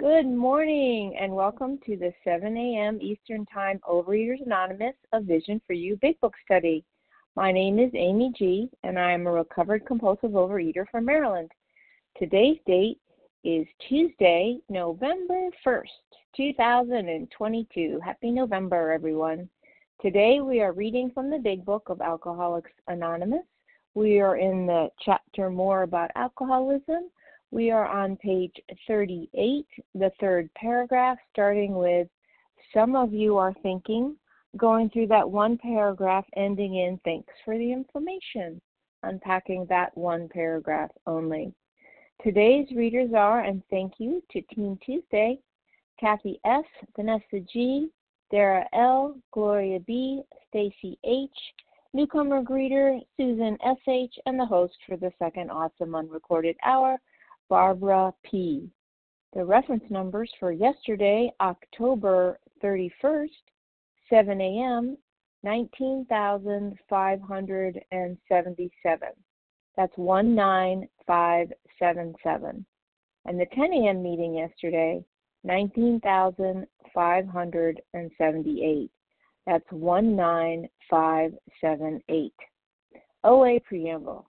Good morning and welcome to the 7 a.m. Eastern Time Overeaters Anonymous, a Vision for You Big Book Study. My name is Amy G., and I am a recovered compulsive overeater from Maryland. Today's date is Tuesday, November 1st, 2022. Happy November, everyone. Today we are reading from the Big Book of Alcoholics Anonymous. We are in the chapter More About Alcoholism we are on page 38, the third paragraph, starting with Some of you are thinking, going through that one paragraph ending in Thanks for the information, unpacking that one paragraph only. Today's readers are, and thank you to Team Tuesday, Kathy S., Vanessa G., Dara L., Gloria B., Stacy H., newcomer greeter Susan S.H., and the host for the second awesome unrecorded hour, Barbara P. The reference numbers for yesterday, October 31st, 7 a.m., 19,577. That's 19577. And the 10 a.m. meeting yesterday, 19,578. That's 19578. OA Preamble.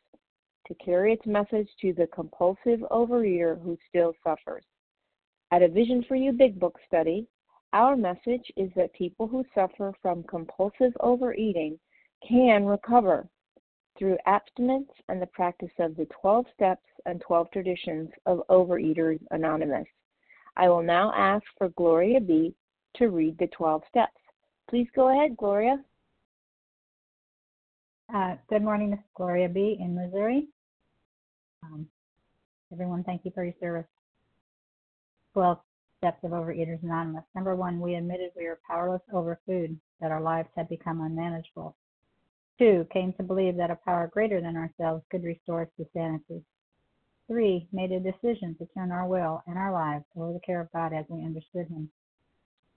to carry its message to the compulsive overeater who still suffers. At a Vision for You Big Book study, our message is that people who suffer from compulsive overeating can recover through abstinence and the practice of the 12 steps and 12 traditions of Overeaters Anonymous. I will now ask for Gloria B. to read the 12 steps. Please go ahead, Gloria. Uh, good morning, is Gloria B. in Missouri. Um, everyone, thank you for your service. 12 steps of Overeaters Anonymous. Number one, we admitted we were powerless over food, that our lives had become unmanageable. Two, came to believe that a power greater than ourselves could restore us to sanity. Three, made a decision to turn our will and our lives over the care of God as we understood Him.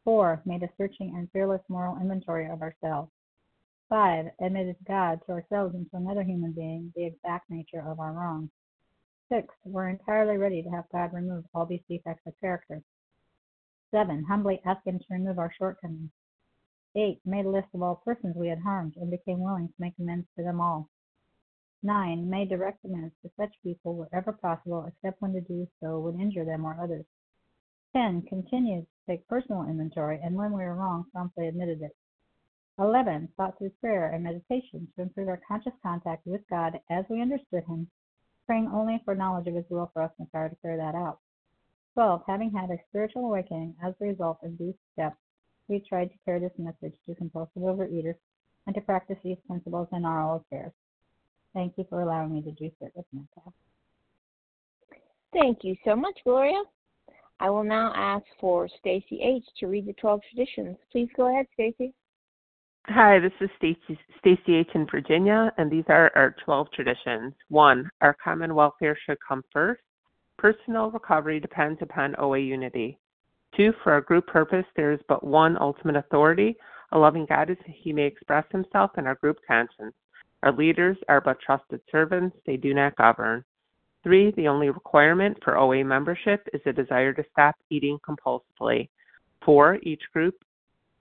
Four, made a searching and fearless moral inventory of ourselves. Five, admitted God to ourselves and to another human being the exact nature of our wrongs. Six, we're entirely ready to have God remove all these defects of character. Seven, humbly ask Him to remove our shortcomings. Eight, made a list of all persons we had harmed and became willing to make amends to them all. Nine, made direct amends to such people wherever possible, except when to do so would injure them or others. Ten, continued to take personal inventory, and when we were wrong, promptly admitted it. 11. Sought through prayer and meditation to improve our conscious contact with God as we understood Him, praying only for knowledge of His will for us and power to carry that out. 12. Having had a spiritual awakening as a result of these steps, we tried to carry this message to compulsive overeaters and to practice these principles in our all affairs. Thank you for allowing me to do service, Mecca. Thank you so much, Gloria. I will now ask for Stacy H. to read the 12 traditions. Please go ahead, Stacy. Hi, this is Stacy Stacy H in Virginia, and these are our 12 traditions. One, our common welfare should come first. Personal recovery depends upon OA unity. Two, for our group purpose, there is but one ultimate authority, a loving God as he may express himself in our group conscience. Our leaders are but trusted servants, they do not govern. Three, the only requirement for OA membership is a desire to stop eating compulsively. Four, each group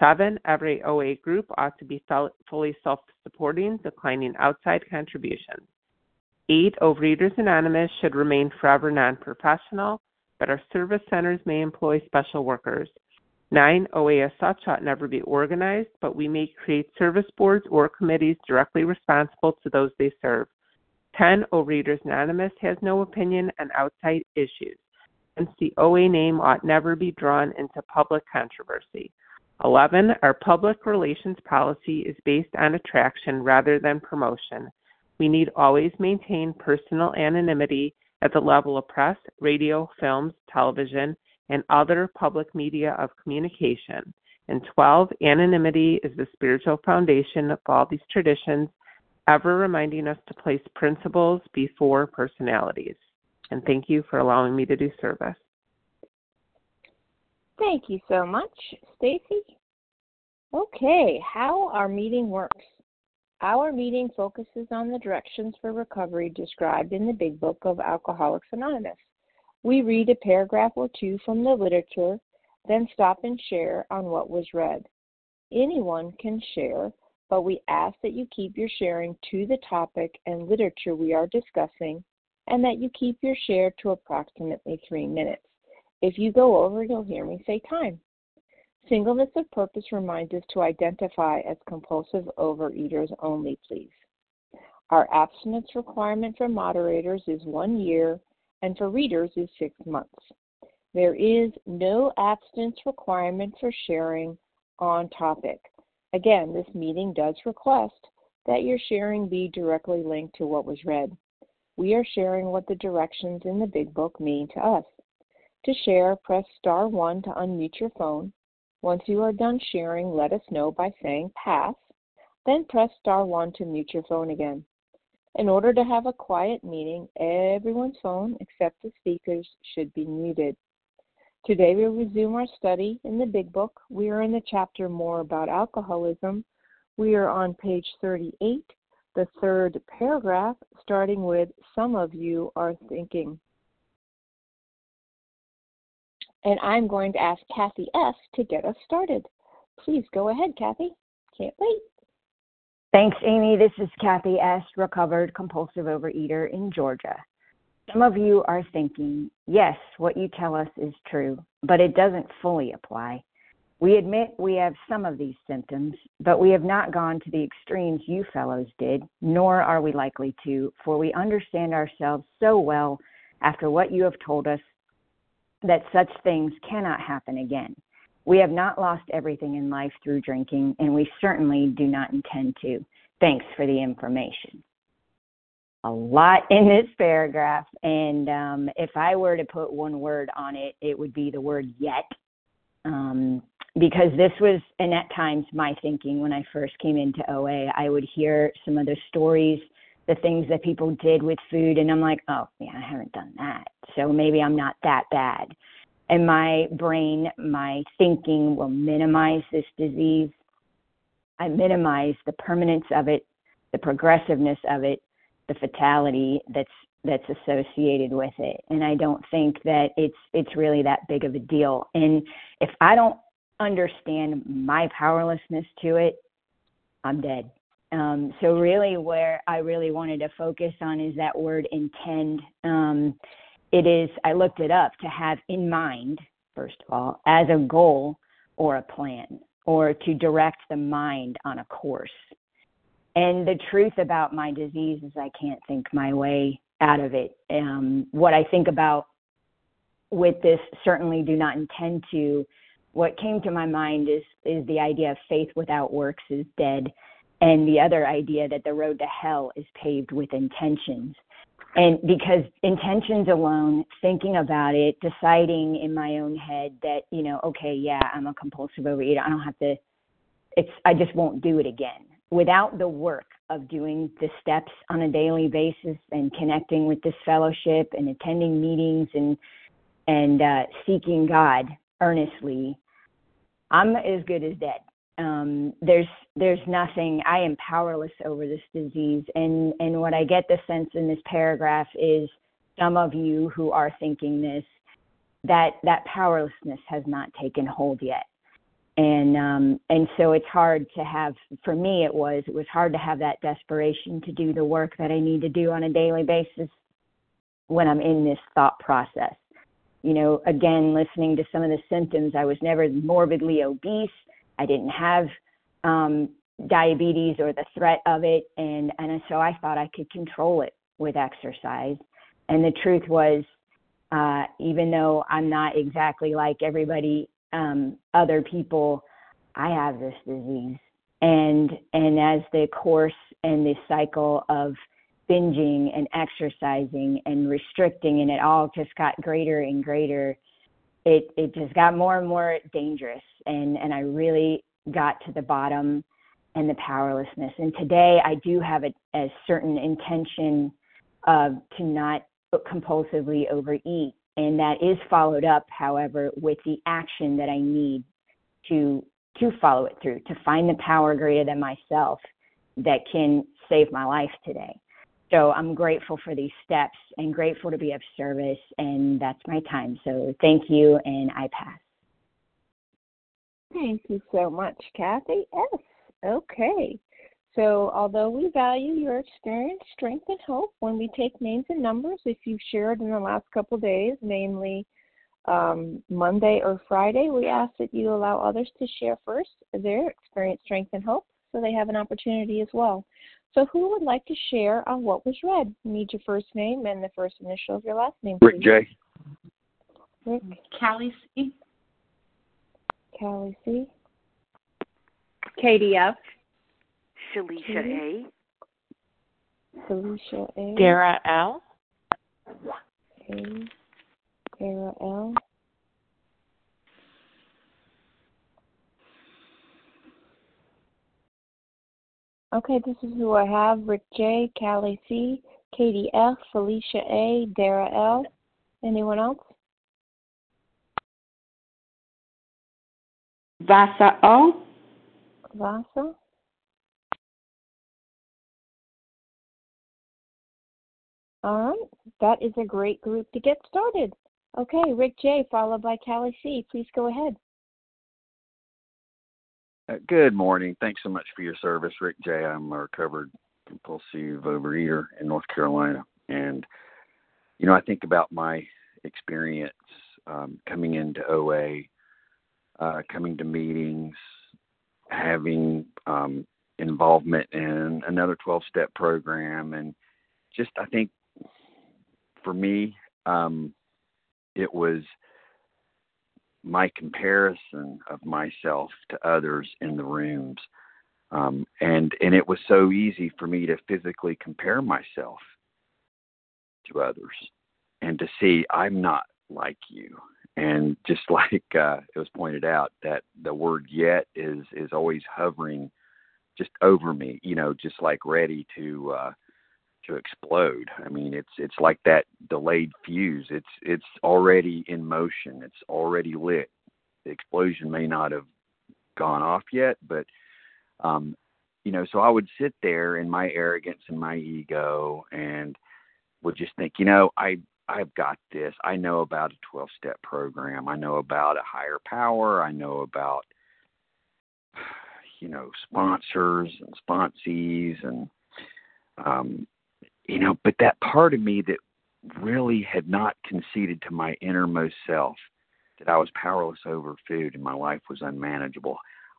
Seven, every OA group ought to be fully self supporting, declining outside contributions. Eight, Overeaters Anonymous should remain forever non professional, but our service centers may employ special workers. Nine, OA as such ought never be organized, but we may create service boards or committees directly responsible to those they serve. 10. Overeaters Anonymous has no opinion on outside issues. Hence, the OA name ought never be drawn into public controversy. 11. Our public relations policy is based on attraction rather than promotion. We need always maintain personal anonymity at the level of press, radio, films, television, and other public media of communication. And 12. Anonymity is the spiritual foundation of all these traditions ever reminding us to place principles before personalities. And thank you for allowing me to do service. Thank you so much, Stacy. Okay, how our meeting works. Our meeting focuses on the directions for recovery described in the Big Book of Alcoholics Anonymous. We read a paragraph or two from the literature, then stop and share on what was read. Anyone can share, but we ask that you keep your sharing to the topic and literature we are discussing and that you keep your share to approximately three minutes. If you go over, you'll hear me say time. Singleness of purpose reminds us to identify as compulsive overeaters only, please. Our abstinence requirement for moderators is one year and for readers is six months. There is no abstinence requirement for sharing on topic. Again, this meeting does request that your sharing be directly linked to what was read. We are sharing what the directions in the Big Book mean to us. To share, press star 1 to unmute your phone. Once you are done sharing, let us know by saying pass, then press star 1 to mute your phone again. In order to have a quiet meeting, everyone's phone except the speakers should be muted. Today we resume our study in the Big Book. We are in the chapter more about alcoholism. We are on page 38, the third paragraph, starting with Some of you are thinking. And I'm going to ask Kathy S. to get us started. Please go ahead, Kathy. Can't wait. Thanks, Amy. This is Kathy S., recovered compulsive overeater in Georgia. Some of you are thinking, yes, what you tell us is true, but it doesn't fully apply. We admit we have some of these symptoms, but we have not gone to the extremes you fellows did, nor are we likely to, for we understand ourselves so well after what you have told us that such things cannot happen again. We have not lost everything in life through drinking, and we certainly do not intend to. Thanks for the information a lot in this paragraph. And um, if I were to put one word on it, it would be the word yet. Um, because this was, and at times, my thinking when I first came into OA, I would hear some of the stories, the things that people did with food, and I'm like, oh, yeah, I haven't done that. So maybe I'm not that bad. And my brain, my thinking will minimize this disease. I minimize the permanence of it, the progressiveness of it, the fatality that's that's associated with it and i don't think that it's it's really that big of a deal and if i don't understand my powerlessness to it i'm dead um, so really where i really wanted to focus on is that word intend um, it is i looked it up to have in mind first of all as a goal or a plan or to direct the mind on a course and the truth about my disease is I can't think my way out of it. Um, what I think about with this certainly do not intend to. What came to my mind is is the idea of faith without works is dead, and the other idea that the road to hell is paved with intentions. And because intentions alone, thinking about it, deciding in my own head that you know, okay, yeah, I'm a compulsive overeater. I don't have to. It's I just won't do it again without the work of doing the steps on a daily basis and connecting with this fellowship and attending meetings and and uh, seeking God earnestly, I'm as good as dead. Um, there's there's nothing. I am powerless over this disease, and and what I get the sense in this paragraph is some of you who are thinking this that that powerlessness has not taken hold yet. And um and so it's hard to have for me it was it was hard to have that desperation to do the work that I need to do on a daily basis when I'm in this thought process. You know again listening to some of the symptoms I was never morbidly obese I didn't have um diabetes or the threat of it and and so I thought I could control it with exercise and the truth was uh, even though I'm not exactly like everybody um, other people, I have this disease, and and as the course and the cycle of binging and exercising and restricting, and it all just got greater and greater. It it just got more and more dangerous, and and I really got to the bottom and the powerlessness. And today I do have a, a certain intention of to not compulsively overeat. And that is followed up, however, with the action that I need to to follow it through, to find the power greater than myself that can save my life today. So I'm grateful for these steps and grateful to be of service and that's my time. So thank you and I pass. Thank you so much, Kathy. Yes. Okay. So, although we value your experience, strength, and hope, when we take names and numbers, if you've shared in the last couple of days, namely um, Monday or Friday, we ask that you allow others to share first their experience, strength, and hope so they have an opportunity as well. So, who would like to share on what was read? You need your first name and the first initial of your last name. Rick please. J. Rick. Callie C. Callie C. Katie F. Shalisha. A. Felicia A. Dara L. A. Dara L. Okay, this is who I have. Rick J, Callie C, Katie F, Felicia A, Dara L. Anyone else? Vasa O. Vasa? All right, that is a great group to get started. Okay, Rick J, followed by Callie C. Please go ahead. Uh, good morning. Thanks so much for your service, Rick J. I'm a recovered compulsive overeater in North Carolina, and you know I think about my experience um, coming into OA, uh, coming to meetings, having um, involvement in another 12-step program, and just I think for me, um, it was my comparison of myself to others in the rooms. Um, and and it was so easy for me to physically compare myself to others and to see I'm not like you. And just like uh, it was pointed out, that the word "yet" is is always hovering just over me, you know, just like ready to uh, to explode. I mean, it's it's like that delayed fuse. It's it's already in motion. It's already lit. The explosion may not have gone off yet, but um, you know, so I would sit there in my arrogance and my ego and would just think, you know, I I've got this. I know about a 12 step program. I know about a higher power. I know about you know sponsors and sponsees and um, you know, but that part of me that really had not conceded to my innermost self that I was powerless over food and my life was unmanageable.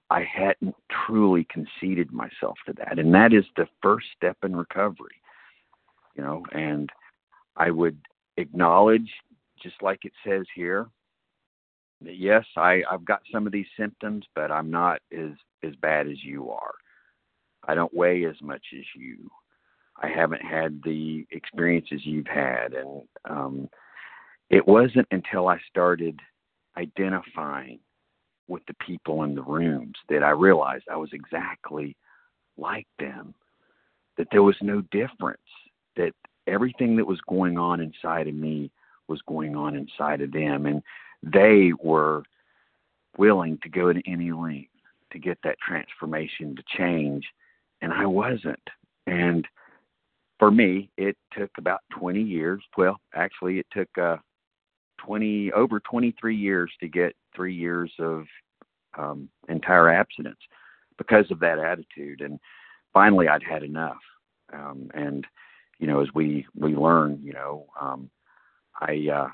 I hadn't truly conceded myself to that. And that is the first step in recovery. You know, and I would acknowledge, just like it says here, that yes, I, I've got some of these symptoms, but I'm not as as bad as you are. I don't weigh as much as you. I haven't had the experiences you've had, and um, it wasn't until I started identifying with the people in the rooms that I realized I was exactly like them. That there was no difference. That everything that was going on inside of me was going on inside of them, and they were willing to go to any length to get that transformation to change, and I wasn't. And for me, it took about 20 years. Well, actually, it took uh, 20 over 23 years to get three years of um, entire abstinence because of that attitude. And finally, I'd had enough. Um, and you know, as we we learn, you know, um, I uh,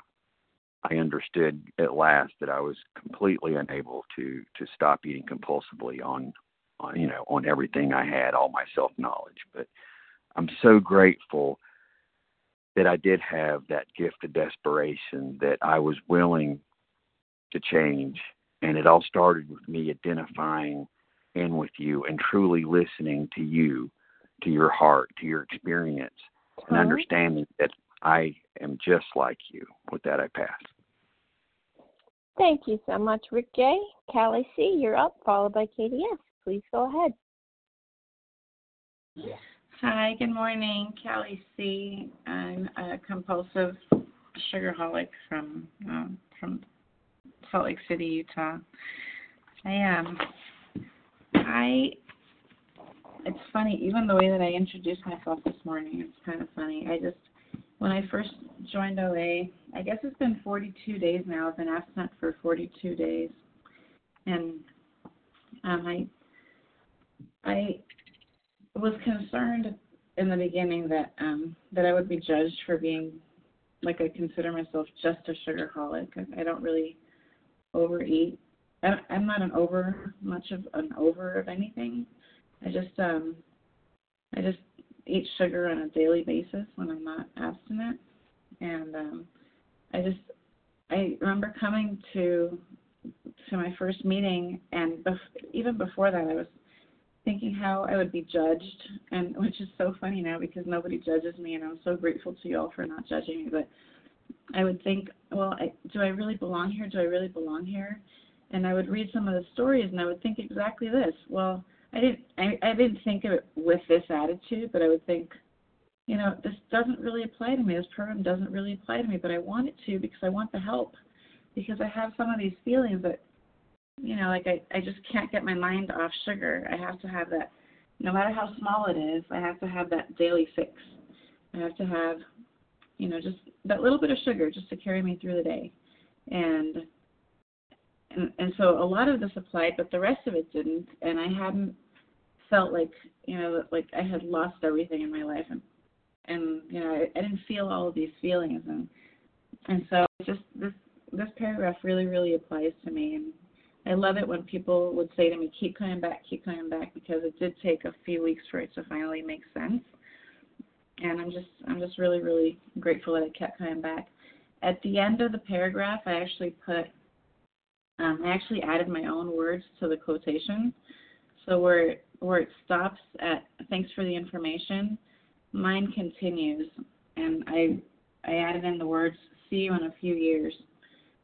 I understood at last that I was completely unable to to stop eating compulsively on, on you know on everything I had, all my self knowledge. But I'm so grateful that I did have that gift of desperation, that I was willing to change, and it all started with me identifying in with you and truly listening to you, to your heart, to your experience, and understanding that I am just like you. With that, I pass. Thank you so much, Rick J. Callie C., you're up, followed by Katie S. Please go ahead. Hi, good morning. Callie C. I'm a compulsive sugarholic from um, from Salt Lake City, Utah. I am. Um, I. It's funny, even the way that I introduced myself this morning. It's kind of funny. I just when I first joined OA, I guess it's been 42 days now. I've been absent for 42 days, and um, I I was concerned in the beginning that um, that I would be judged for being like I consider myself just a sugarholic. I, I don't really overeat. I, I'm not an over much of an over of anything. I just um I just eat sugar on a daily basis when I'm not abstinent. And um, I just I remember coming to to my first meeting, and bef- even before that, I was thinking how I would be judged, and which is so funny now because nobody judges me, and I'm so grateful to you all for not judging me. But I would think, well, I, do I really belong here? Do I really belong here? And I would read some of the stories, and I would think exactly this. Well, I didn't I, I didn't think of it with this attitude, but I would think, you know, this doesn't really apply to me. This program doesn't really apply to me, but I want it to because I want the help. Because I have some of these feelings that you know, like I, I just can't get my mind off sugar. I have to have that no matter how small it is, I have to have that daily fix. I have to have, you know, just that little bit of sugar just to carry me through the day. And and and so a lot of this applied, but the rest of it didn't. And I hadn't felt like you know like I had lost everything in my life, and and you know I, I didn't feel all of these feelings, and and so just this this paragraph really really applies to me, and I love it when people would say to me, "Keep coming back, keep coming back," because it did take a few weeks for it to finally make sense. And I'm just I'm just really really grateful that it kept coming back. At the end of the paragraph, I actually put um, I actually added my own words to the quotation. So where where it stops at thanks for the information, mine continues, and I I added in the words see you in a few years,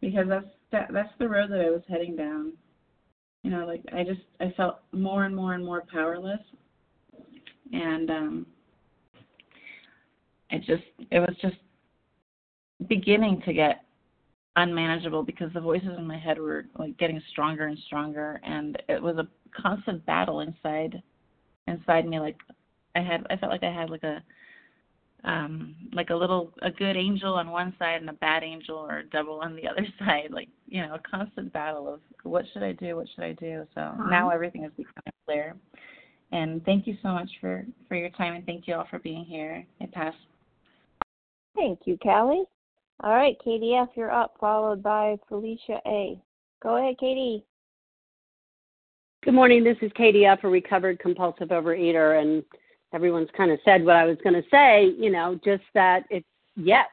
because that's that that's the road that I was heading down. You know, like I just I felt more and more and more powerless, and um, it just it was just beginning to get unmanageable because the voices in my head were like getting stronger and stronger and it was a constant battle inside inside me like i had i felt like i had like a um like a little a good angel on one side and a bad angel or a devil on the other side like you know a constant battle of what should i do what should i do? So uh-huh. now everything is becoming clear. And thank you so much for for your time and thank you all for being here. I pass. Thank you callie all right, Katie F., you're up, followed by Felicia A. Go ahead, Katie. Good morning. This is Katie F., a recovered compulsive overeater, and everyone's kind of said what I was going to say, you know, just that it's yet.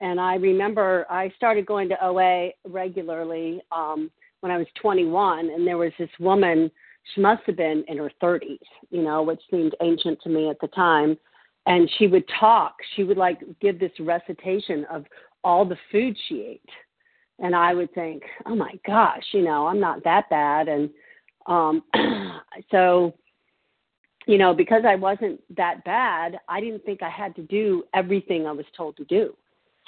And I remember I started going to OA regularly um, when I was 21, and there was this woman, she must have been in her 30s, you know, which seemed ancient to me at the time. And she would talk. She would like give this recitation of all the food she ate. And I would think, oh my gosh, you know, I'm not that bad. And um, so, you know, because I wasn't that bad, I didn't think I had to do everything I was told to do.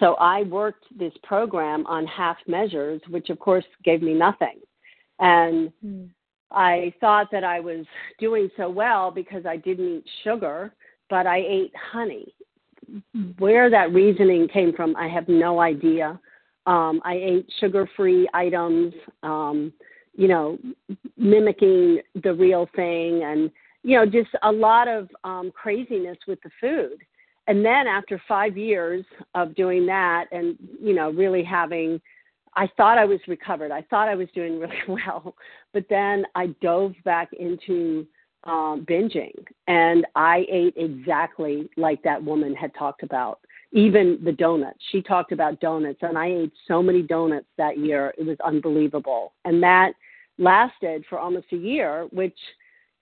So I worked this program on half measures, which of course gave me nothing. And mm. I thought that I was doing so well because I didn't eat sugar, but I ate honey. Where that reasoning came from, I have no idea. Um, I ate sugar free items, um, you know, mimicking the real thing, and, you know, just a lot of um, craziness with the food. And then after five years of doing that and, you know, really having I thought I was recovered. I thought I was doing really well, but then I dove back into um, binging, and I ate exactly like that woman had talked about. Even the donuts. She talked about donuts, and I ate so many donuts that year. It was unbelievable, and that lasted for almost a year, which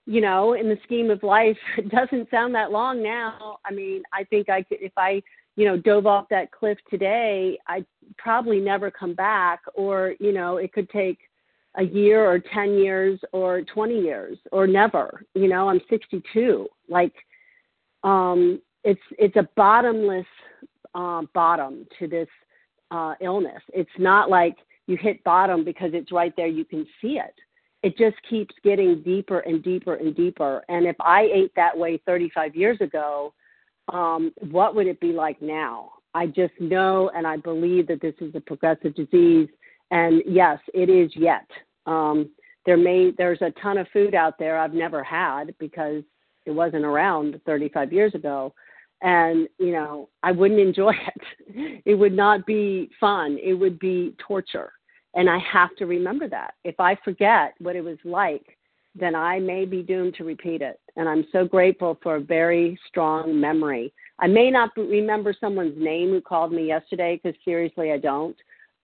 you know, in the scheme of life, it doesn't sound that long now. I mean, I think I could, if I you know, dove off that cliff today, I'd probably never come back, or, you know, it could take a year or 10 years or 20 years or never. You know, I'm 62. Like, um, it's, it's a bottomless uh, bottom to this uh, illness. It's not like you hit bottom because it's right there, you can see it. It just keeps getting deeper and deeper and deeper. And if I ate that way 35 years ago, um, what would it be like now? I just know and I believe that this is a progressive disease. And yes, it is yet. Um, there may there's a ton of food out there I've never had because it wasn't around 35 years ago, and you know I wouldn't enjoy it. It would not be fun. It would be torture, and I have to remember that. If I forget what it was like then I may be doomed to repeat it. And I'm so grateful for a very strong memory. I may not remember someone's name who called me yesterday because seriously, I don't.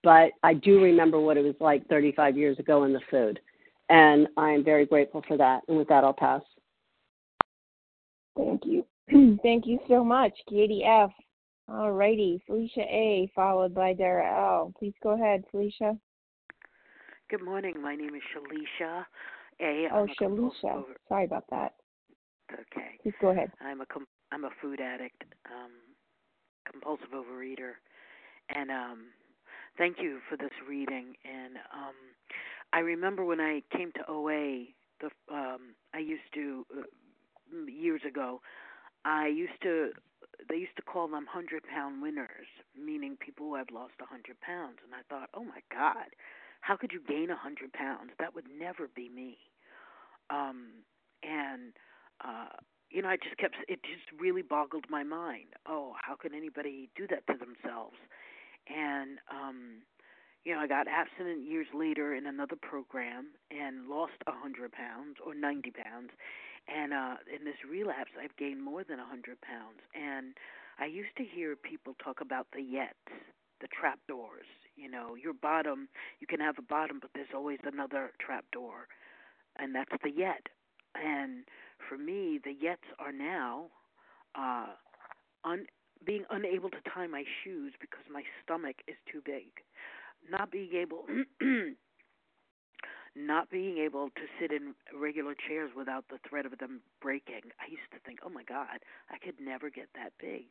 But I do remember what it was like 35 years ago in the food. And I'm very grateful for that. And with that, I'll pass. Thank you. Thank you so much, Katie F. All righty, Felicia A, followed by Dara L. Please go ahead, Felicia. Good morning. My name is Shalisha. A. Oh, Shalisha. Sorry about that. Okay. Please go ahead. I'm a com- I'm a food addict, um, compulsive overeater, and um, thank you for this reading. And um, I remember when I came to OA, the um, I used to uh, years ago. I used to they used to call them hundred pound winners, meaning people who had lost a hundred pounds. And I thought, oh my God, how could you gain a hundred pounds? That would never be me. Um, and uh, you know, I just kept it just really boggled my mind. Oh, how could anybody do that to themselves? And um, you know, I got abstinent years later in another program and lost a hundred pounds or ninety pounds. And uh, in this relapse, I've gained more than a hundred pounds. And I used to hear people talk about the yets, the trap doors. You know, your bottom, you can have a bottom, but there's always another trap door and that's the yet. And for me, the yets are now uh, un- being unable to tie my shoes because my stomach is too big, not being able. not being able to sit in regular chairs without the threat of them breaking. I used to think, oh my God, I could never get that big.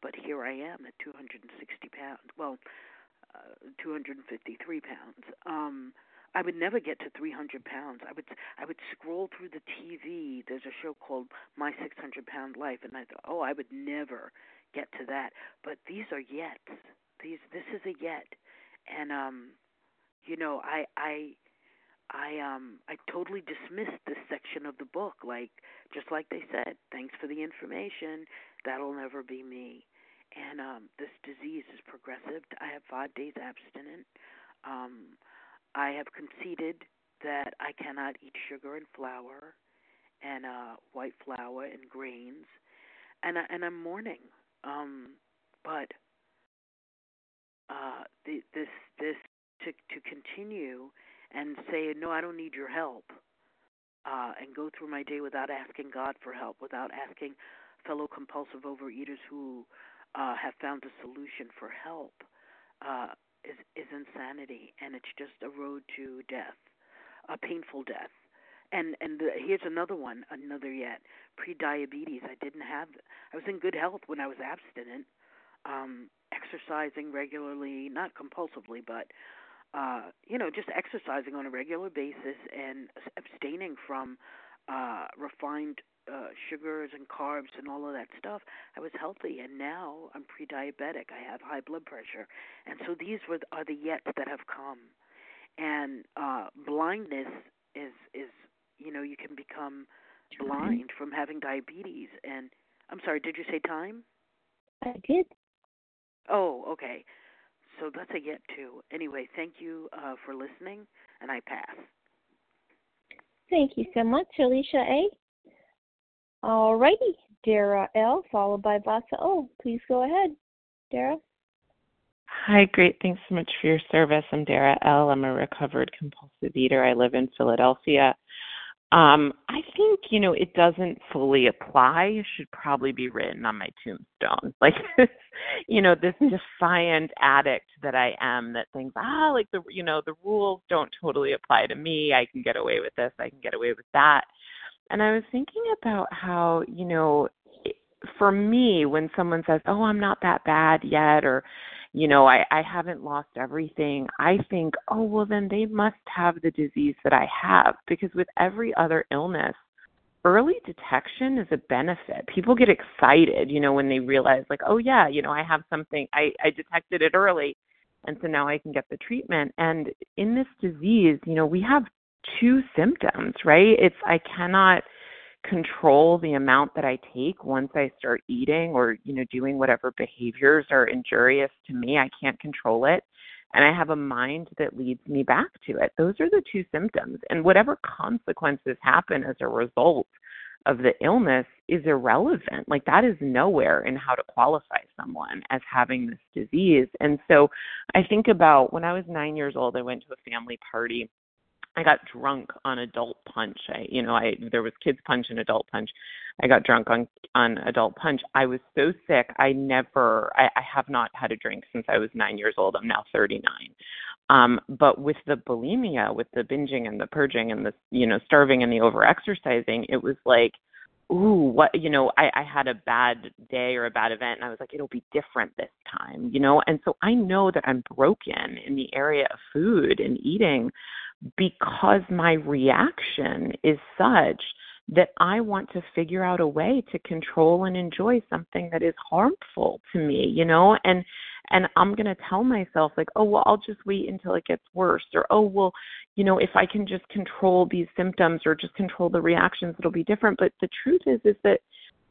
But here I am at 260 pounds. Well, uh, 253 pounds. Um, I would never get to 300 pounds. I would I would scroll through the TV. There's a show called My 600 Pound Life, and I thought, oh, I would never get to that. But these are yet. These this is a yet, and um, you know, I I I um I totally dismissed this section of the book, like just like they said, thanks for the information. That'll never be me. And um, this disease is progressive. I have five days abstinent. Um, I have conceded that I cannot eat sugar and flour and uh white flour and grains and I, and I'm mourning um but uh the, this this to to continue and say no I don't need your help uh and go through my day without asking God for help without asking fellow compulsive overeaters who uh have found a solution for help uh is is insanity, and it's just a road to death, a painful death. And and the, here's another one, another yet. Pre-diabetes, I didn't have. I was in good health when I was abstinent, um, exercising regularly, not compulsively, but uh, you know, just exercising on a regular basis and abstaining from uh, refined uh, sugars and carbs and all of that stuff, I was healthy. And now I'm pre-diabetic. I have high blood pressure, and so these were are the yets that have come. And uh, blindness is is you know you can become blind from having diabetes. And I'm sorry, did you say time? I did. Oh, okay. So that's a yet too. Anyway, thank you uh, for listening, and I pass. Thank you so much, Alicia A. All righty, Dara L, followed by Vasa O. Please go ahead, Dara. Hi, great. Thanks so much for your service. I'm Dara L. I'm a recovered compulsive eater. I live in Philadelphia. Um, I think, you know, it doesn't fully apply. It should probably be written on my tombstone. Like this, you know, this defiant addict that I am that thinks, ah, like the, you know, the rules don't totally apply to me. I can get away with this. I can get away with that. And I was thinking about how, you know, for me, when someone says, oh, I'm not that bad yet, or, you know, I, I haven't lost everything, I think, oh, well, then they must have the disease that I have. Because with every other illness, early detection is a benefit. People get excited, you know, when they realize, like, oh, yeah, you know, I have something, I, I detected it early. And so now I can get the treatment. And in this disease, you know, we have two symptoms, right? It's I cannot control the amount that I take once I start eating or, you know, doing whatever behaviors are injurious to me. I can't control it. And I have a mind that leads me back to it. Those are the two symptoms. And whatever consequences happen as a result of the illness is irrelevant. Like that is nowhere in how to qualify someone as having this disease. And so I think about when I was nine years old, I went to a family party I got drunk on adult punch. I, you know, I there was kids punch and adult punch. I got drunk on on adult punch. I was so sick. I never. I, I have not had a drink since I was nine years old. I'm now 39. Um, but with the bulimia, with the binging and the purging and the you know starving and the over exercising, it was like, ooh, what you know, I, I had a bad day or a bad event, and I was like, it'll be different this time, you know. And so I know that I'm broken in the area of food and eating because my reaction is such that I want to figure out a way to control and enjoy something that is harmful to me, you know, and and I'm going to tell myself like, oh, well, I'll just wait until it gets worse or oh, well, you know, if I can just control these symptoms or just control the reactions, it'll be different, but the truth is is that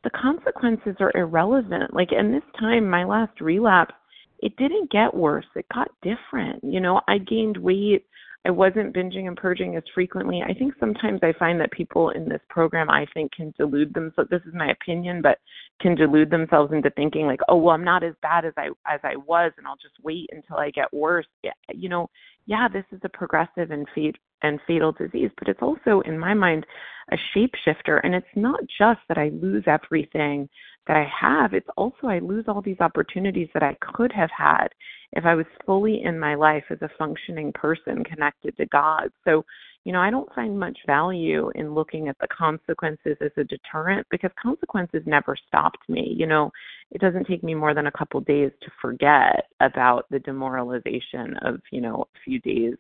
the consequences are irrelevant. Like in this time my last relapse, it didn't get worse. It got different. You know, I gained weight I wasn't binging and purging as frequently. I think sometimes I find that people in this program, I think, can delude themselves. This is my opinion, but can delude themselves into thinking like, oh, well, I'm not as bad as I as I was, and I'll just wait until I get worse. Yeah, You know, yeah, this is a progressive and fate and fatal disease, but it's also, in my mind, a shapeshifter. And it's not just that I lose everything that I have, it's also I lose all these opportunities that I could have had if I was fully in my life as a functioning person connected to God. So, you know, I don't find much value in looking at the consequences as a deterrent because consequences never stopped me. You know, it doesn't take me more than a couple days to forget about the demoralization of, you know, a few days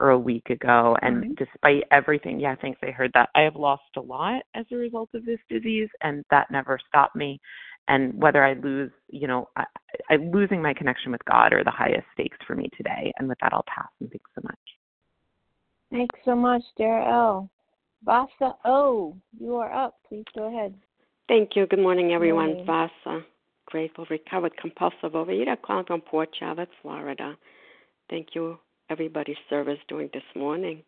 or a week ago. And mm-hmm. despite everything, yeah, thanks, I heard that. I have lost a lot as a result of this disease, and that never stopped me. And whether I lose, you know, I, I, losing my connection with God are the highest stakes for me today. And with that, I'll pass. And thanks so much. Thanks so much, Dara L. Vasa O, you are up. Please go ahead. Thank you. Good morning, everyone. Good morning. Vasa, grateful, recovered, compulsive overeater, calling from Port Charlotte, Florida. Thank you everybody's service during this morning.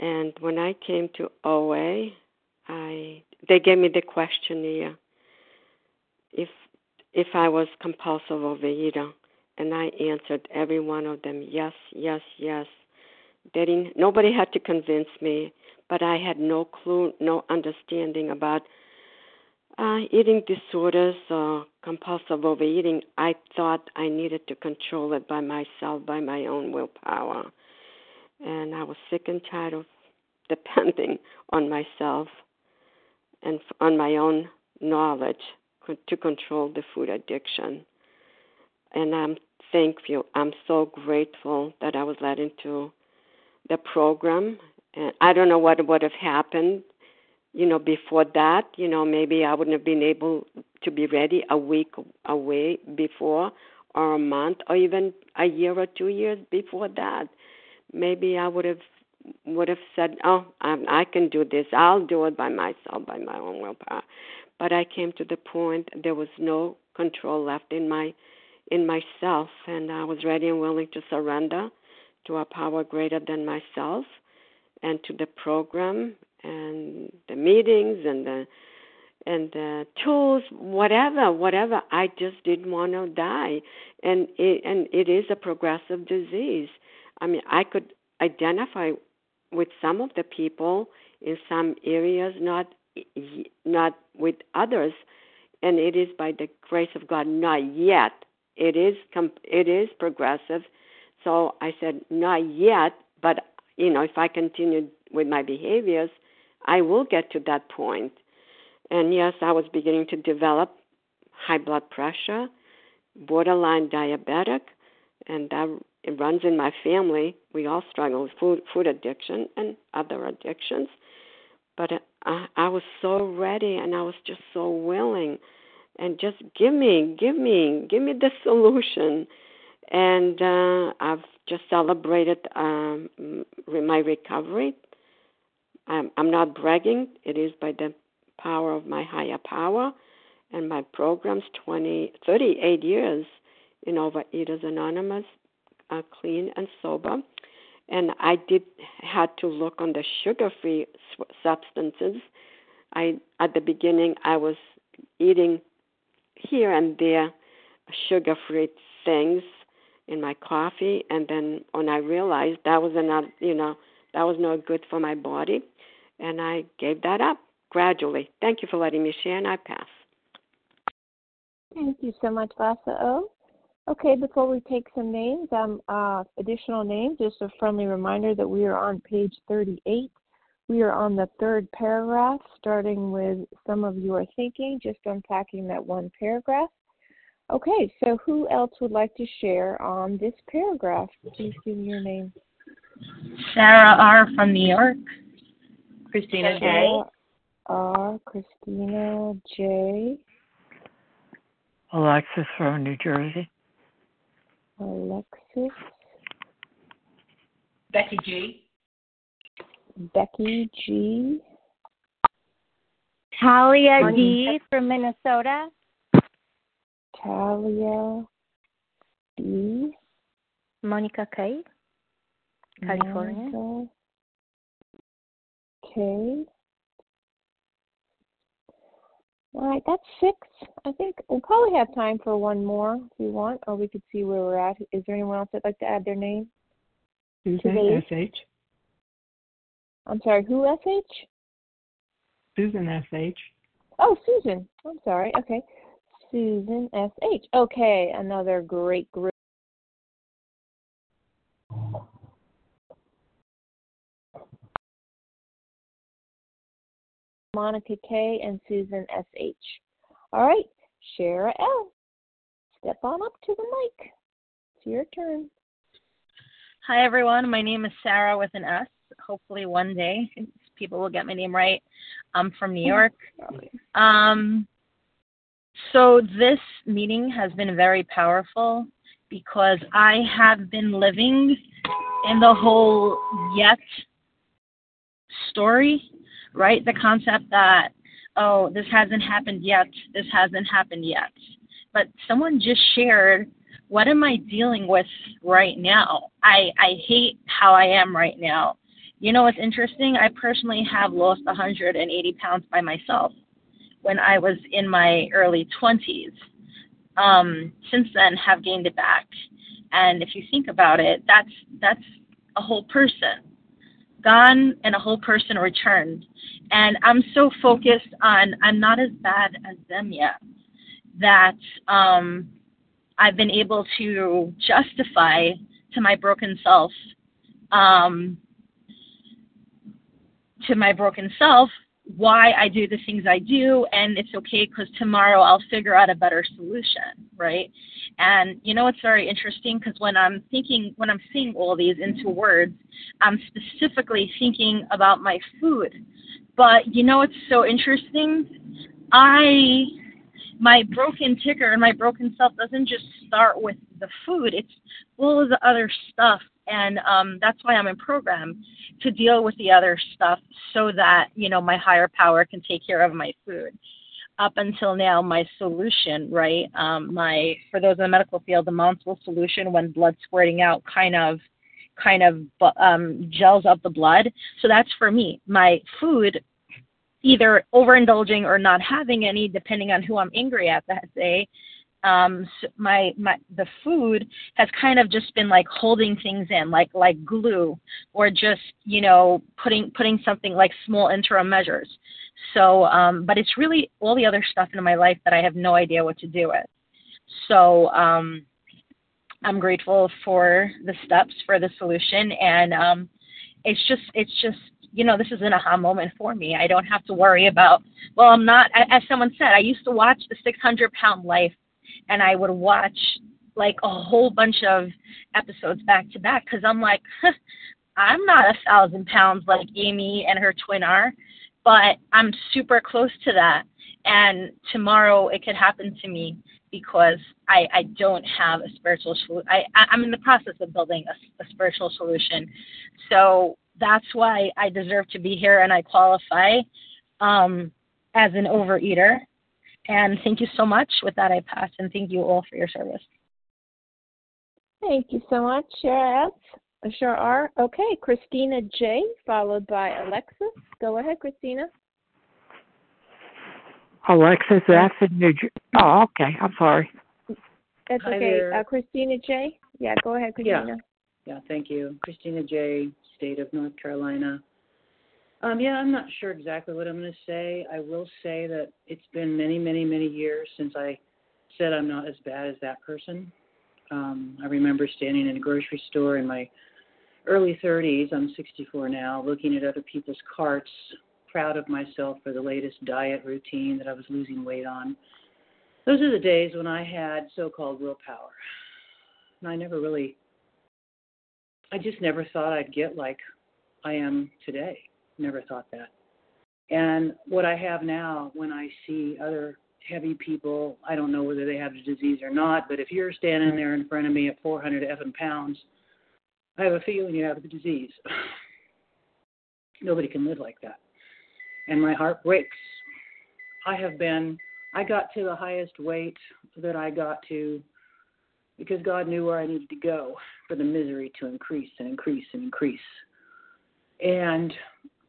And when I came to OA, I they gave me the questionnaire if if I was compulsive overeater, and I answered every one of them yes, yes, yes. They didn't, nobody had to convince me, but I had no clue, no understanding about uh, eating disorders or compulsive overeating, I thought I needed to control it by myself, by my own willpower. And I was sick and tired of depending on myself and on my own knowledge to control the food addiction. And I'm thankful. I'm so grateful that I was led into the program. And I don't know what would have happened, you know, before that. You know, maybe I wouldn't have been able to be ready a week away before, or a month, or even a year or two years before that. Maybe I would have would have said, "Oh, I, I can do this. I'll do it by myself, by my own willpower." But I came to the point there was no control left in my in myself, and I was ready and willing to surrender to a power greater than myself, and to the program and the meetings and the and the tools, whatever, whatever. I just didn't want to die, and it and it is a progressive disease. I mean, I could identify with some of the people in some areas, not not with others, and it is by the grace of God, not yet. It is it is progressive. So I said, not yet, but you know, if I continue with my behaviors, I will get to that point. And yes, I was beginning to develop high blood pressure, borderline diabetic, and that it runs in my family. We all struggle with food food addiction and other addictions. But I, I was so ready and I was just so willing and just give me, give me, give me the solution. And uh, I've just celebrated um, my recovery. I'm, I'm not bragging. It is by the power of my higher power and my programs 20 38 years in overeaters anonymous uh, clean and sober. And i did had to look on the sugar free substances. I at the beginning i was eating here and there sugar free things in my coffee. And then when i realized that was not you know that was not good for my body and i gave that up gradually thank you for letting me share and i pass thank you so much vasa o okay before we take some names um uh additional names just a friendly reminder that we are on page 38 we are on the third paragraph, starting with some of you are thinking, just unpacking that one paragraph. Okay, so who else would like to share on this paragraph? Please give me your name. Sarah R. from New York. Christina J. R. Christina J. Alexis from New Jersey. Alexis. Becky G. Becky G. Talia D. from Minnesota. Talia D. Monica K. California. Monica K. All right, that's six. I think we'll probably have time for one more if you want, or we could see where we're at. Is there anyone else that'd like to add their name? Susan SH. I'm sorry, who SH? Susan SH. Oh, Susan. I'm sorry. Okay. Susan SH. Okay, another great group. Monica K and Susan SH. All right, Shara L. Step on up to the mic. It's your turn. Hi, everyone. My name is Sarah with an S. Hopefully, one day people will get my name right. I'm from New York. Um, so, this meeting has been very powerful because I have been living in the whole yet story, right? The concept that, oh, this hasn't happened yet, this hasn't happened yet. But someone just shared what am I dealing with right now? I, I hate how I am right now. You know what's interesting? I personally have lost 180 pounds by myself when I was in my early 20s. Um, since then, have gained it back. And if you think about it, that's that's a whole person gone and a whole person returned. And I'm so focused on I'm not as bad as them yet that um, I've been able to justify to my broken self, um, to my broken self, why I do the things I do, and it's okay because tomorrow I'll figure out a better solution, right? And you know, it's very interesting because when I'm thinking, when I'm seeing all these into words, I'm specifically thinking about my food. But you know, it's so interesting. I, my broken ticker and my broken self doesn't just start with the food, it's all of the other stuff and um, that's why I'm in program to deal with the other stuff so that you know my higher power can take care of my food. Up until now, my solution, right? Um, my for those in the medical field, the Monsel solution when blood squirting out kind of kind of um, gels up the blood. So that's for me. My food, either overindulging or not having any, depending on who I'm angry at that day, um my my the food has kind of just been like holding things in like like glue or just you know putting putting something like small interim measures so um but it's really all the other stuff in my life that i have no idea what to do with so um i'm grateful for the steps for the solution and um it's just it's just you know, this is an aha moment for me. I don't have to worry about, well, I'm not, as someone said, I used to watch the 600 pound life and I would watch like a whole bunch of episodes back to back because I'm like, I'm not a thousand pounds like Amy and her twin are, but I'm super close to that. And tomorrow it could happen to me because I, I don't have a spiritual solution. I'm in the process of building a, a spiritual solution. So that's why I deserve to be here and I qualify um, as an overeater and thank you so much. With that, I pass, and thank you all for your service. Thank you so much, Sure, Sure are. Okay, Christina J, followed by Alexis. Go ahead, Christina. Alexis, that's in New Jersey. Oh, okay. I'm sorry. That's okay. Uh, Christina J. Yeah, go ahead, Christina. Yeah. yeah, thank you. Christina J, State of North Carolina. Um, yeah, I'm not sure exactly what I'm going to say. I will say that it's been many, many, many years since I said I'm not as bad as that person. Um, I remember standing in a grocery store in my early 30s, I'm 64 now, looking at other people's carts, proud of myself for the latest diet routine that I was losing weight on. Those are the days when I had so called willpower. And I never really, I just never thought I'd get like I am today. Never thought that. And what I have now, when I see other heavy people, I don't know whether they have the disease or not, but if you're standing mm. there in front of me at 400 effing pounds, I have a feeling you have the disease. Nobody can live like that. And my heart breaks. I have been, I got to the highest weight that I got to because God knew where I needed to go for the misery to increase and increase and increase. And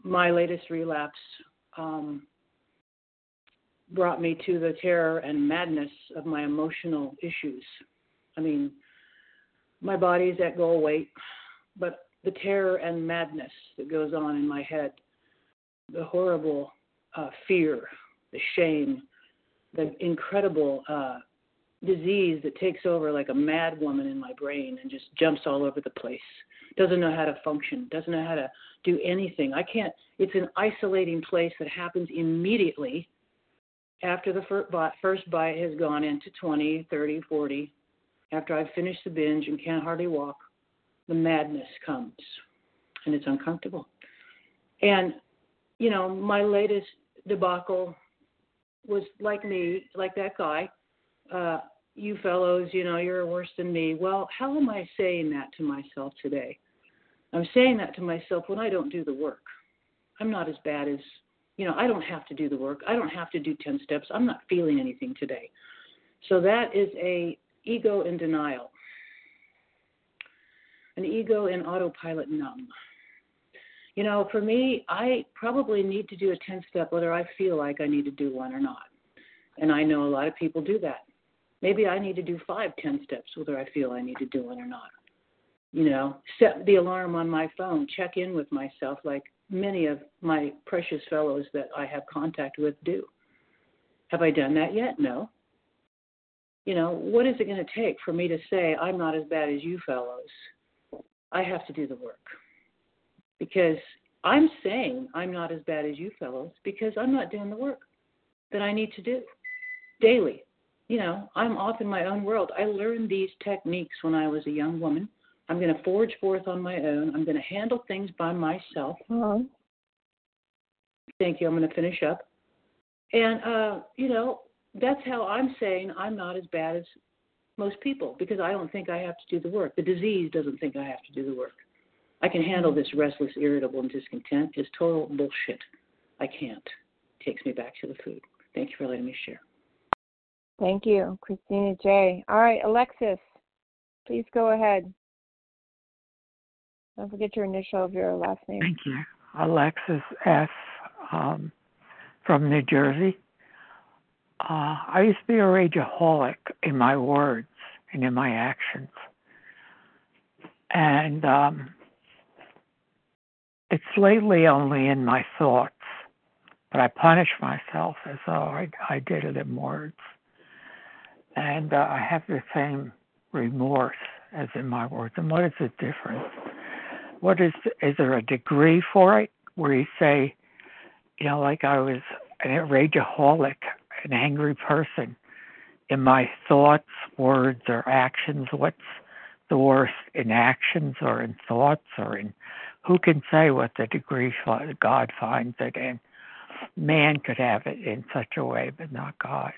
my latest relapse um, brought me to the terror and madness of my emotional issues. I mean, my body's at goal weight, but the terror and madness that goes on in my head, the horrible uh, fear, the shame, the incredible uh, disease that takes over like a mad woman in my brain and just jumps all over the place doesn't know how to function, doesn't know how to do anything. I can't, it's an isolating place that happens immediately after the first bite has gone into 20, 30, 40. After I've finished the binge and can't hardly walk, the madness comes and it's uncomfortable. And, you know, my latest debacle was like me, like that guy. Uh, you fellows, you know, you're worse than me. Well, how am I saying that to myself today? I'm saying that to myself when I don't do the work. I'm not as bad as, you know, I don't have to do the work. I don't have to do 10 steps. I'm not feeling anything today. So that is a ego in denial. An ego in autopilot numb. You know, for me, I probably need to do a 10 step whether I feel like I need to do one or not. And I know a lot of people do that. Maybe I need to do five, ten steps, whether I feel I need to do one or not. You know, set the alarm on my phone, check in with myself like many of my precious fellows that I have contact with do. Have I done that yet? No. You know, what is it going to take for me to say I'm not as bad as you fellows? I have to do the work. Because I'm saying I'm not as bad as you fellows because I'm not doing the work that I need to do daily. You know, I'm off in my own world. I learned these techniques when I was a young woman. I'm going to forge forth on my own. I'm going to handle things by myself. Uh-huh. Thank you. I'm going to finish up. And, uh, you know, that's how I'm saying I'm not as bad as most people because I don't think I have to do the work. The disease doesn't think I have to do the work. I can handle this restless, irritable, and discontent. It's total bullshit. I can't. It takes me back to the food. Thank you for letting me share. Thank you, Christina J. All right, Alexis, please go ahead. Don't forget your initial of your last name. Thank you. Alexis F. Um, from New Jersey. Uh, I used to be a rageaholic in my words and in my actions. And um, it's lately only in my thoughts, but I punish myself as though I, I did it in words. And uh, I have the same remorse as in my words. And what is the difference? What is is there a degree for it where you say, you know, like I was an rageaholic, an angry person in my thoughts, words, or actions? What's the worst in actions or in thoughts or in who can say what the degree God finds it in? Man could have it in such a way, but not God.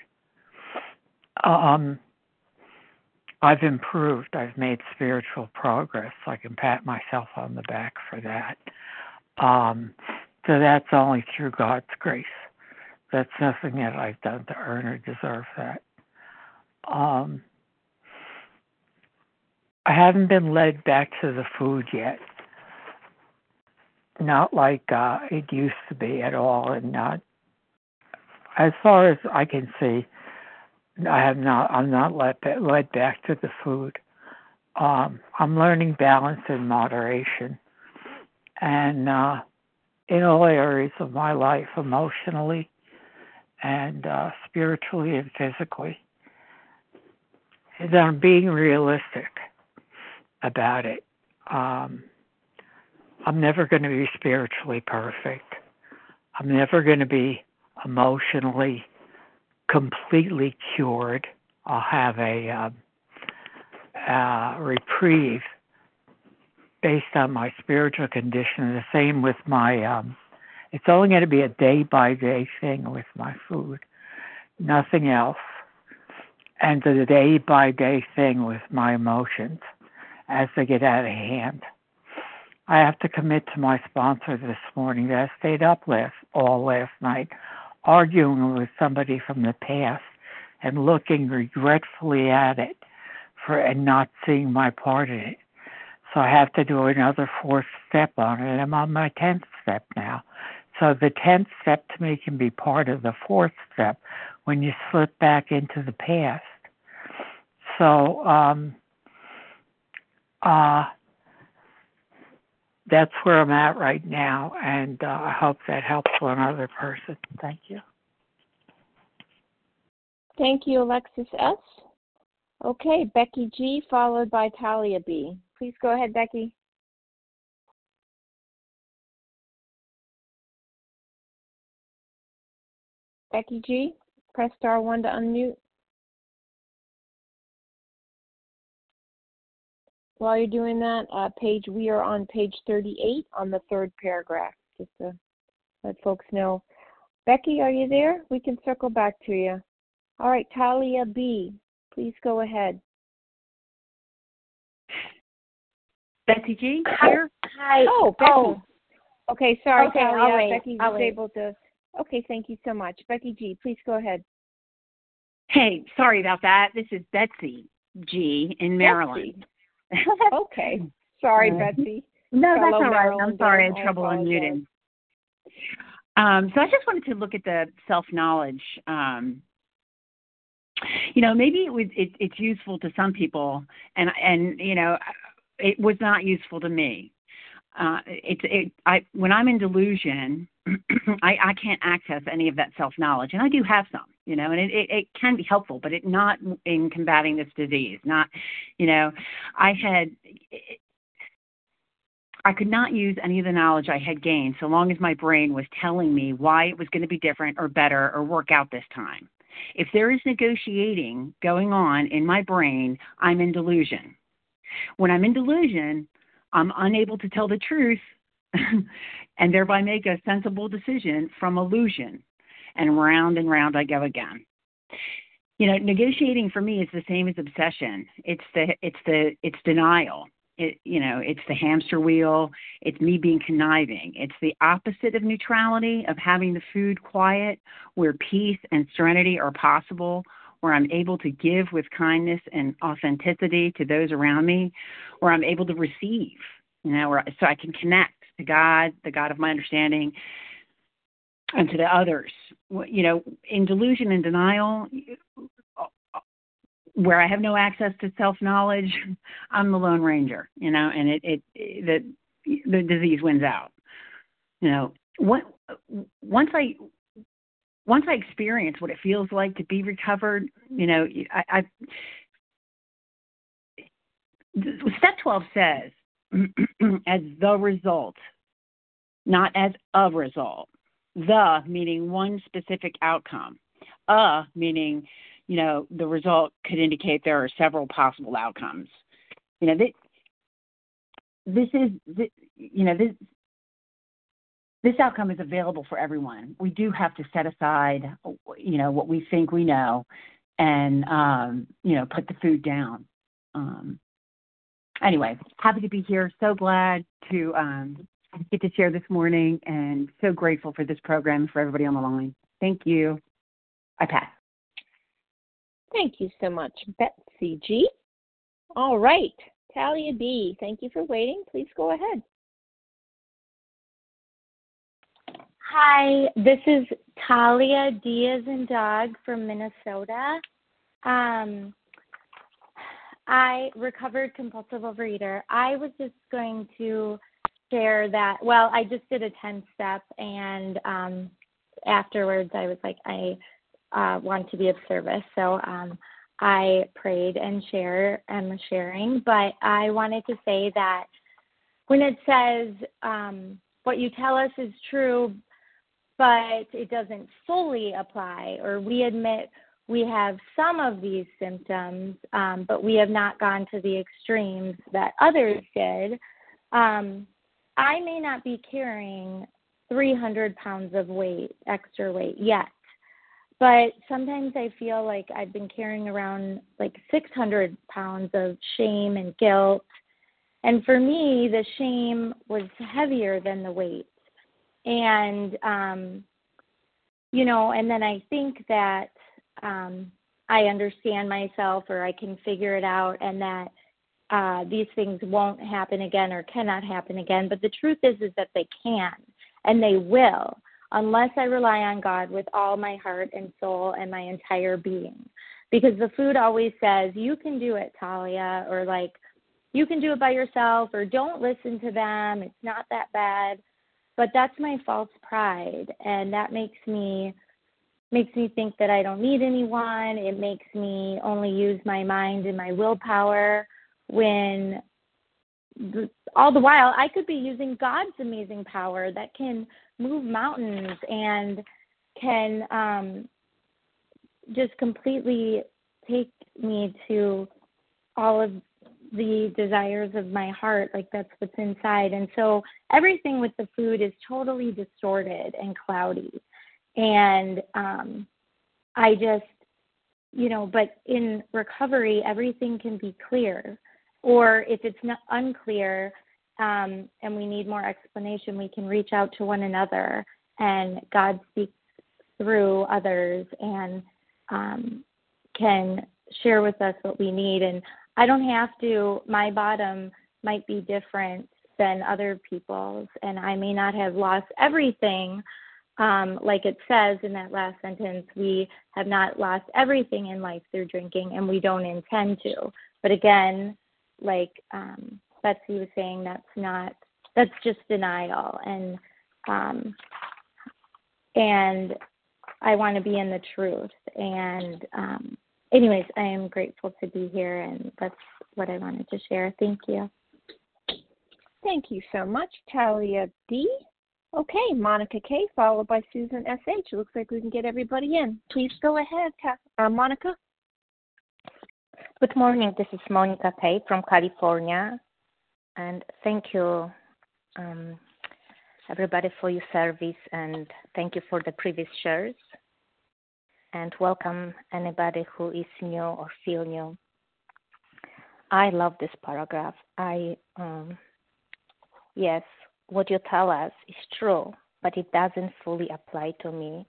Um, I've improved. I've made spiritual progress. I can pat myself on the back for that. Um, so that's only through God's grace. That's nothing that I've done to earn or deserve that. Um, I haven't been led back to the food yet. Not like uh, it used to be at all, and not as far as I can see. I have not. I'm not led led back to the food. Um, I'm learning balance and moderation, and uh, in all areas of my life, emotionally, and uh, spiritually and physically. And I'm being realistic about it. Um, I'm never going to be spiritually perfect. I'm never going to be emotionally completely cured. I'll have a um, uh, reprieve based on my spiritual condition. The same with my, um, it's only going to be a day by day thing with my food, nothing else. And the day by day thing with my emotions as they get out of hand. I have to commit to my sponsor this morning that I stayed up last all last night arguing with somebody from the past and looking regretfully at it for and not seeing my part in it. So I have to do another fourth step on it. I'm on my tenth step now. So the tenth step to me can be part of the fourth step when you slip back into the past. So um uh that's where I'm at right now, and uh, I hope that helps one other person. Thank you. Thank you, Alexis S. Okay, Becky G, followed by Talia B. Please go ahead, Becky. Becky G, press star one to unmute. While you're doing that, uh, page we are on page 38 on the third paragraph, just to let folks know. Becky, are you there? We can circle back to you. All right, Talia B, please go ahead. Becky G here. Hi. Oh, Becky. Oh. Okay, sorry, Okay, Talia. I'll wait. Becky was able to. Okay, thank you so much. Becky G, please go ahead. Hey, sorry about that. This is Betsy G in Maryland. okay. Sorry, Uh, Betsy. No, that's Fellow all right. I'm sorry, I had trouble unmuting. Um, so I just wanted to look at the self knowledge. Um, you know, maybe it would it, it's useful to some people, and and you know, it was not useful to me. Uh, it's it I when I'm in delusion, I I can't access any of that self knowledge, and I do have some, you know, and it, it it can be helpful, but it not in combating this disease. Not, you know, I had I could not use any of the knowledge I had gained so long as my brain was telling me why it was going to be different or better or work out this time. If there is negotiating going on in my brain, I'm in delusion. When I'm in delusion, I'm unable to tell the truth and thereby make a sensible decision from illusion. And round and round I go again. You know, negotiating for me is the same as obsession. It's the it's the it's denial. It you know, it's the hamster wheel. It's me being conniving. It's the opposite of neutrality, of having the food quiet, where peace and serenity are possible, where I'm able to give with kindness and authenticity to those around me, where I'm able to receive, you know, where, so I can connect to God, the God of my understanding, and to the others. You know, in delusion and denial, where I have no access to self knowledge, I'm the Lone Ranger, you know, and it, it, it the the disease wins out. You know, what, once I once I experience what it feels like to be recovered, you know, I, I step 12 says as the result, not as a result. The meaning one specific outcome. A meaning, you know, the result could indicate there are several possible outcomes. You know, this, this is, you know, this, this outcome is available for everyone. We do have to set aside, you know, what we think we know, and um, you know, put the food down. Um, anyway, happy to be here. So glad to um, get to share this morning, and so grateful for this program for everybody on the line. Thank you. I pass. Thank you so much, Betsy G. All right, Talia B. Thank you for waiting. Please go ahead. Hi, this is Talia Diaz and Dog from Minnesota. Um, I recovered compulsive overeater. I was just going to share that. Well, I just did a 10 step, and um, afterwards, I was like, I uh, want to be of service. So um, I prayed and share and sharing. But I wanted to say that when it says, um, what you tell us is true, but it doesn't fully apply, or we admit we have some of these symptoms, um, but we have not gone to the extremes that others did. Um, I may not be carrying 300 pounds of weight, extra weight yet, but sometimes I feel like I've been carrying around like 600 pounds of shame and guilt. And for me, the shame was heavier than the weight and um you know and then i think that um i understand myself or i can figure it out and that uh these things won't happen again or cannot happen again. But the truth is is that they can and they will unless i rely on god with all my heart and soul and my entire being. Because the food always says you can do it talia or like you can do it by yourself or don't listen to them. It's not that bad. But that's my false pride and that makes me makes me think that I don't need anyone. It makes me only use my mind and my willpower when all the while I could be using God's amazing power that can move mountains and can um, just completely take me to all of the desires of my heart like that's what's inside and so everything with the food is totally distorted and cloudy and um i just you know but in recovery everything can be clear or if it's not unclear um and we need more explanation we can reach out to one another and god speaks through others and um can share with us what we need and I don't have to, my bottom might be different than other people's, and I may not have lost everything. Um, like it says in that last sentence, we have not lost everything in life through drinking, and we don't intend to. But again, like um, Betsy was saying, that's not, that's just denial. And, um, and I want to be in the truth. And, um, anyways, I am grateful to be here, and that's what I wanted to share. Thank you. Thank you so much, Talia D. Okay, Monica K, followed by Susan S.H. Looks like we can get everybody in. Please go ahead, uh, Monica. Good morning. This is Monica K from California. And thank you, um, everybody, for your service. And thank you for the previous shares. And welcome anybody who is new or feel new. I love this paragraph. I um, yes, what you tell us is true, but it doesn't fully apply to me.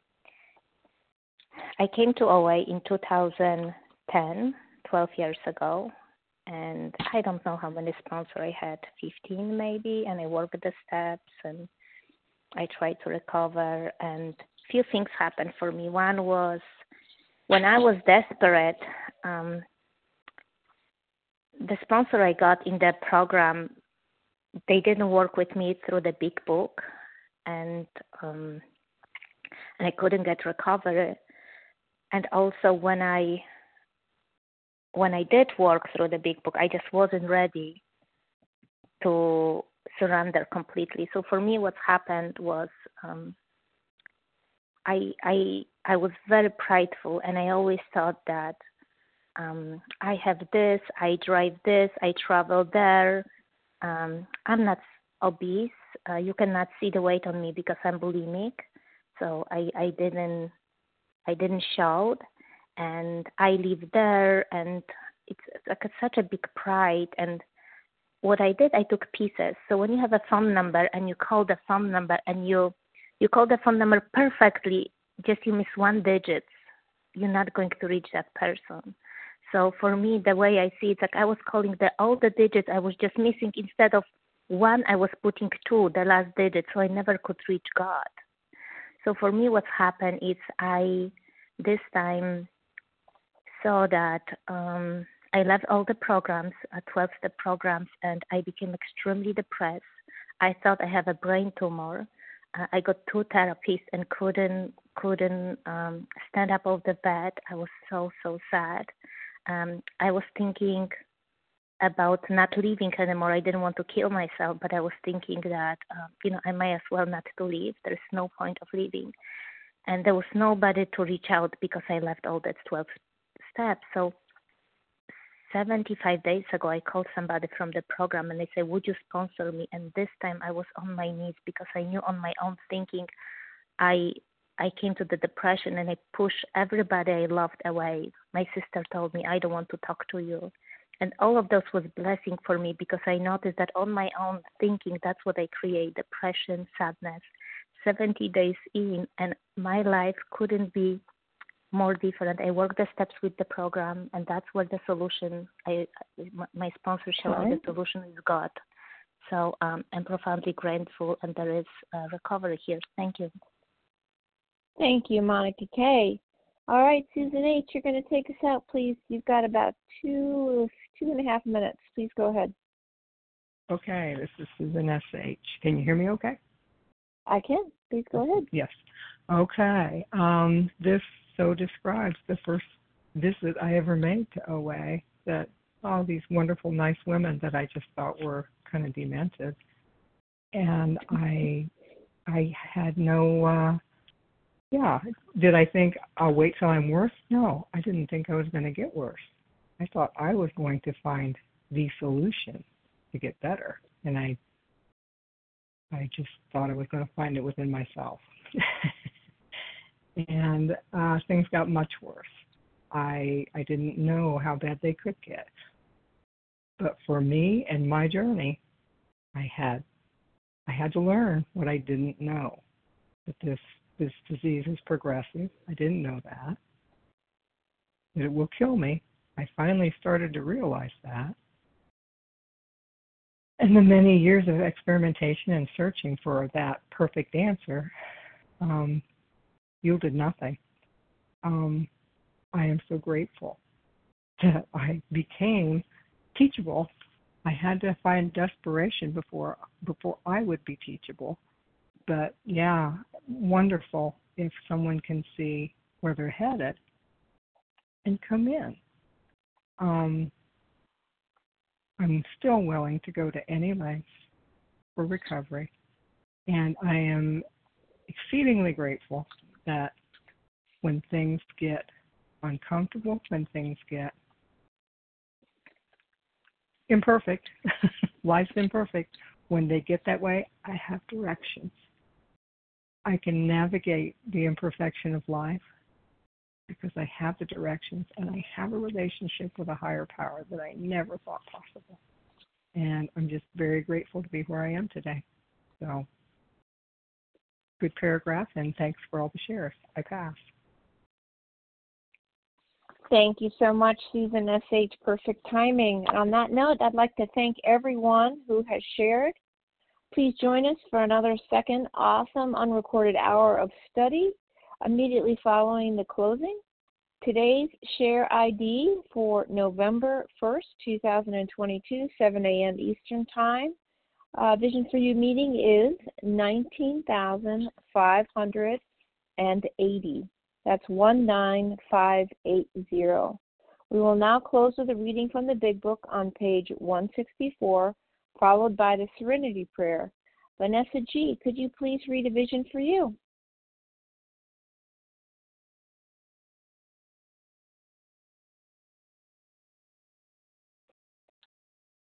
I came to OA in 2010, 12 years ago, and I don't know how many sponsors I had, 15 maybe, and I worked the steps and I tried to recover and few things happened for me. One was when I was desperate, um, the sponsor I got in that program they didn't work with me through the big book and um and I couldn't get recovery and also when I when I did work through the big book I just wasn't ready to surrender completely. So for me what happened was um I I I was very prideful and I always thought that um I have this, I drive this, I travel there, um, I'm not obese. Uh, you cannot see the weight on me because I'm bulimic. So I, I didn't I didn't shout, and I live there, and it's like such a big pride. And what I did, I took pieces. So when you have a phone number and you call the phone number and you you call the phone number perfectly, just you miss one digit, you're not going to reach that person. So for me, the way I see it, like I was calling the all the digits I was just missing instead of one, I was putting two, the last digit, so I never could reach God. So for me, what happened is I this time saw that um, I left all the programs, uh, 12 step programs, and I became extremely depressed. I thought I have a brain tumor. Uh, I got two therapies and couldn't couldn't um, stand up off the bed. I was so so sad um, I was thinking about not living anymore. I didn't want to kill myself, but I was thinking that uh, you know I might as well not to live. There's no point of living, and there was nobody to reach out because I left all that 12 steps. So 75 days ago, I called somebody from the program and they said, "Would you sponsor me?" And this time I was on my knees because I knew on my own thinking I I came to the depression and I pushed everybody I loved away. My sister told me, I don't want to talk to you. And all of those was blessing for me because I noticed that on my own thinking, that's what I create, depression, sadness. 70 days in and my life couldn't be more different. I worked the steps with the program and that's where the solution, I, my sponsor showed me the solution is God. So um, I'm profoundly grateful and there is recovery here. Thank you. Thank you, Monica K. All right, Susan H., you're going to take us out, please. You've got about two, two and a half minutes. Please go ahead. Okay, this is Susan S.H. Can you hear me okay? I can. Please go ahead. Yes. Okay. Um, this so describes the first visit I ever made to OA that all these wonderful, nice women that I just thought were kind of demented. And I I had no uh yeah. Did I think I'll wait till I'm worse? No, I didn't think I was going to get worse. I thought I was going to find the solution to get better, and I I just thought I was going to find it within myself. and uh, things got much worse. I I didn't know how bad they could get. But for me and my journey, I had I had to learn what I didn't know. That this this disease is progressive. I didn't know that. That it will kill me. I finally started to realize that. And the many years of experimentation and searching for that perfect answer um, yielded nothing. Um, I am so grateful that I became teachable. I had to find desperation before before I would be teachable but yeah, wonderful if someone can see where they're headed and come in. Um, I'm still willing to go to any length for recovery. And I am exceedingly grateful that when things get uncomfortable, when things get imperfect, life's imperfect, when they get that way, I have directions. I can navigate the imperfection of life because I have the directions and I have a relationship with a higher power that I never thought possible. And I'm just very grateful to be where I am today. So, good paragraph, and thanks for all the shares. I pass. Thank you so much, Susan S.H. Perfect timing. On that note, I'd like to thank everyone who has shared. Please join us for another second awesome unrecorded hour of study immediately following the closing. Today's share ID for November 1st, 2022, 7 a.m. Eastern Time. Uh, Vision for You meeting is 19,580. That's 19580. We will now close with a reading from the Big Book on page 164, followed by the Serenity Prayer. Vanessa G., could you please read a vision for you?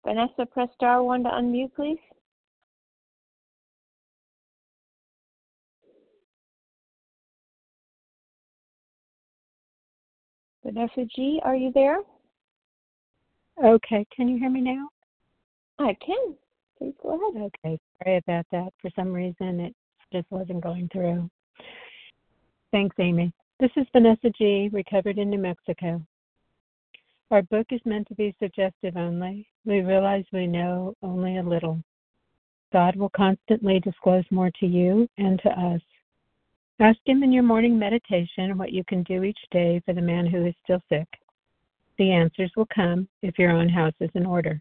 Vanessa, press star one to unmute, please. Vanessa G., are you there? Okay, can you hear me now? I can. Please go ahead. Okay, sorry about that. For some reason, it just wasn't going through. Thanks, Amy. This is Vanessa G., recovered in New Mexico. Our book is meant to be suggestive only. We realize we know only a little. God will constantly disclose more to you and to us. Ask Him in your morning meditation what you can do each day for the man who is still sick. The answers will come if your own house is in order.